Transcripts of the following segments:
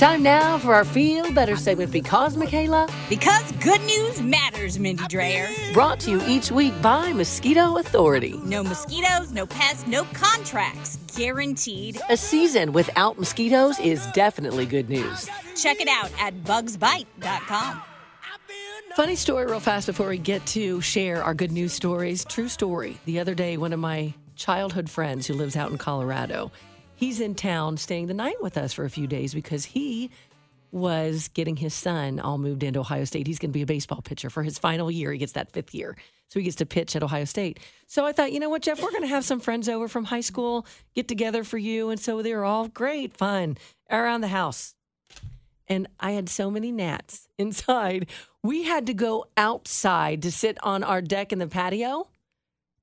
Time now for our Feel Better segment because, Michaela, Because good news matters, Mindy Dreyer. brought to you each week by Mosquito Authority. No mosquitoes, no pests, no contracts. Guaranteed. A season without mosquitoes is definitely good news. Check it out at bugsbite.com. Funny story, real fast, before we get to share our good news stories. True story. The other day, one of my childhood friends who lives out in Colorado, he's in town staying the night with us for a few days because he was getting his son all moved into Ohio State. He's going to be a baseball pitcher for his final year. He gets that fifth year. So he gets to pitch at Ohio State. So I thought, you know what, Jeff, we're going to have some friends over from high school get together for you. And so they were all great, fun around the house and I had so many gnats inside. We had to go outside to sit on our deck in the patio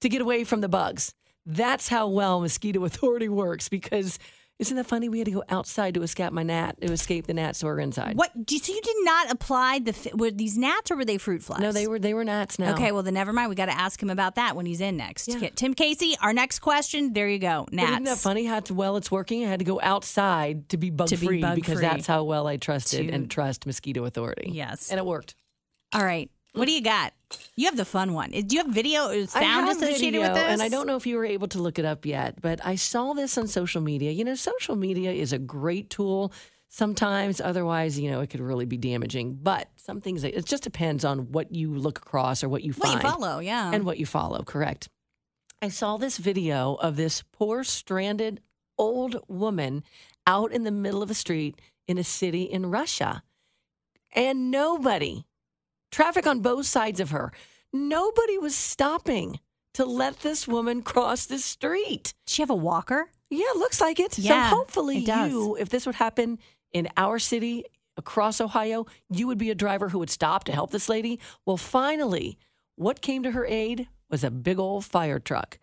to get away from the bugs. That's how well Mosquito Authority works because isn't that funny? We had to go outside to escape my gnat, to escape the gnats so we're inside. What? do you- So you did not apply the. Were these gnats or were they fruit flies? No, they were they were gnats now. Okay, well then never mind. We got to ask him about that when he's in next. Yeah. Tim Casey, our next question. There you go. But Gnats. isn't that funny how well it's working? I had to go outside to be bug To be free because bug-free. that's how well I trusted To- and trust Mosquito Authority. Yes. And it worked. All right. What do you got? You have the fun one. Do you have video or sound associated with this? And I don't know if you were able to look it up yet, but I saw this on social media. You know, social media is a great tool. Sometimes, otherwise, you know, it could really be damaging. But some things, it just depends on what you look across or what you What you follow, yeah. And what you follow, correct. I saw this video of this poor, stranded old woman out in the middle of a street in a city in Russia. And nobody, traffic on both sides of her, nobody was stopping to let this woman cross the street. Does she have a walker? Yeah, looks like it. Yeah, so hopefully it you, if this would happen in our city across Ohio, you would be a driver who would stop to help this lady. Well, finally, what came to her aid was a big old fire truck.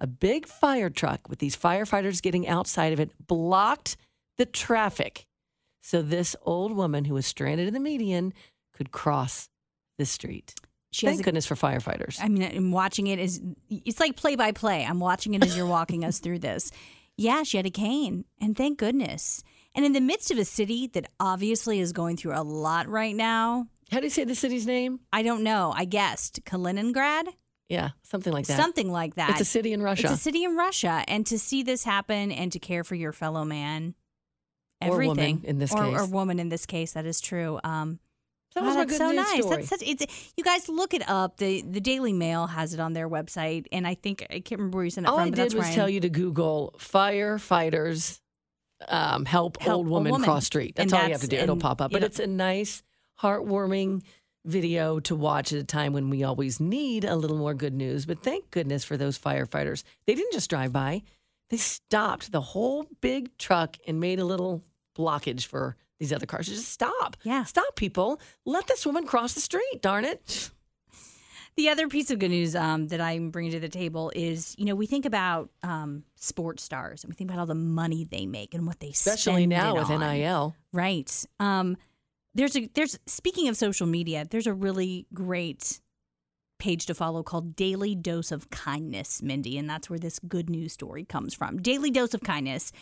A big fire truck with these firefighters getting outside of it blocked the traffic. So this old woman who was stranded in the median could cross the street. She Thank has a, goodness for firefighters. I mean, I'm watching it is it's like play by play. I'm watching it as you're walking us through this. Yeah, she had a cane, and thank goodness. And in the midst of a city that obviously is going through a lot right now, How do you say the city's name? I don't know. I guessed Kaliningrad, Yeah, something like that. something like that. It's a city in Russia. It's a city in Russia, and to see this happen and to care for your fellow man, Or everything woman in this or, case. or woman in this case, that is true. Um, That was my that's so nice. story. That's such. It's you guys look it up. the The Daily Mail has it on their website, and I think I can't remember where you sent it All from. I did that's was tell you to Google firefighters um, help, Help old woman, woman. cross street. That's And all you have to do. that's- It'll pop up. But know- it's a nice, heartwarming video to watch at a time when we always need a little more good news. But thank goodness for those firefighters. They didn't just drive by; they stopped the whole big truck and made a little blockage for these other cars. Are just stop. Yeah. Stop, people. Let this woman cross the street. Darn it. The other piece of good news um, that I'm bringing to the table is, you know, we think about um, sports stars and we think about all the money they make and what they Especially spend now it with on. NIL. Right. Um, there's a there's speaking of social media, there's a really great page to follow called Daily Dose of Kindness, Mindy, and that's where this good news story comes from. Daily Dose of Kindness.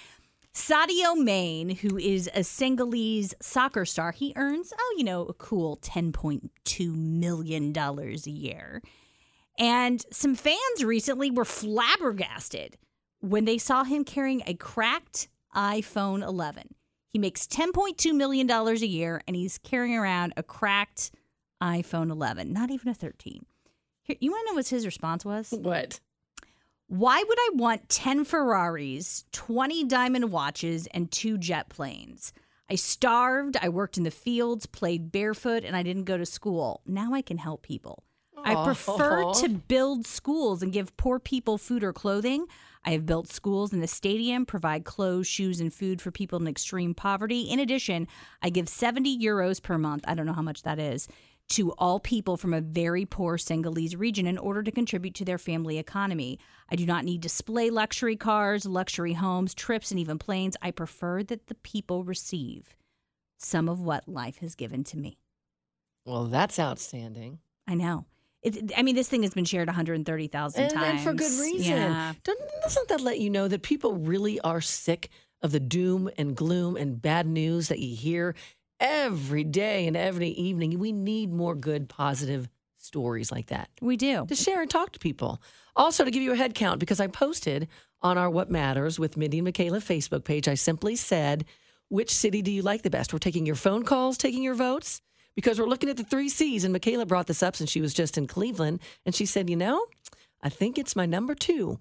Sadio Mané, who is a Senegalese soccer star, he earns, oh, you know, a cool $10.2 million a year. And some fans recently were flabbergasted when they saw him carrying a cracked iPhone 11. He makes $10.2 million a year and he's carrying around a cracked iPhone 11, not even a 13. Here, you want to know what his response was? What? Why would I want 10 Ferraris, 20 diamond watches, and two jet planes? I starved, I worked in the fields, played barefoot, and I didn't go to school. Now I can help people. I prefer to build schools and give poor people food or clothing. I have built schools in the stadium, provide clothes, shoes, and food for people in extreme poverty. In addition, I give 70 euros per month. I don't know how much that is to all people from a very poor Senegalese region in order to contribute to their family economy. I do not need display luxury cars, luxury homes, trips, and even planes. I prefer that the people receive some of what life has given to me. Well, that's outstanding. I know. It, I mean, this thing has been shared 130,000 times. and for good reason. Yeah. Doesn't, doesn't that let you know that people really are sick of the doom and gloom and bad news that you hear every day and every evening? We need more good, positive stories like that We do. to share and talk to people. Also, to give you a head count, because I posted on our What Matters with Mindy and Michaela Facebook page, I simply said, which city do you like the best? We're taking your phone calls, taking your votes, because we're looking at the three C's. And Michaela brought this up since she was just in Cleveland. And she said, you know, I think it's my number two.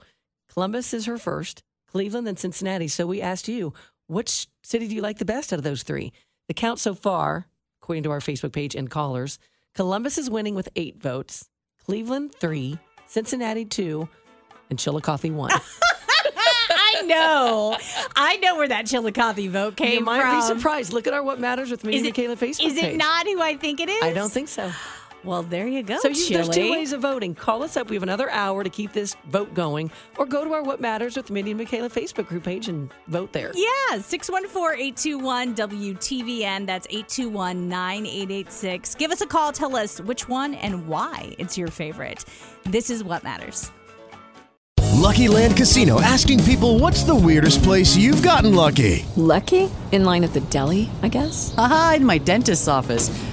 Columbus is her first, Cleveland, then Cincinnati. So we asked you, which city do you like the best out of those three? The count so far, according to our Facebook page and callers, Columbus is winning with eight votes, Cleveland three, Cincinnati two, and Chillicothe one. I know. I know where that Chillicothe vote came you might from. be surprised. Look at our What Matters with me Is and it- Michaela Facebook Is it page. not who I think it is? I don't think so. Well, there you go. So you, there's two ways of voting. Call us up. We have another hour to keep this vote going, or go to our What Matters with Mindy and Michaela Facebook group page and vote there. Yeah, 614-821-WTVN. That's 821-9886. Give us a call. Tell us which one and why it's your favorite. This is what matters. Lucky Land Casino asking people what's the weirdest place you've gotten lucky? Lucky? In line at the deli, I guess? Aha, in my dentist's office.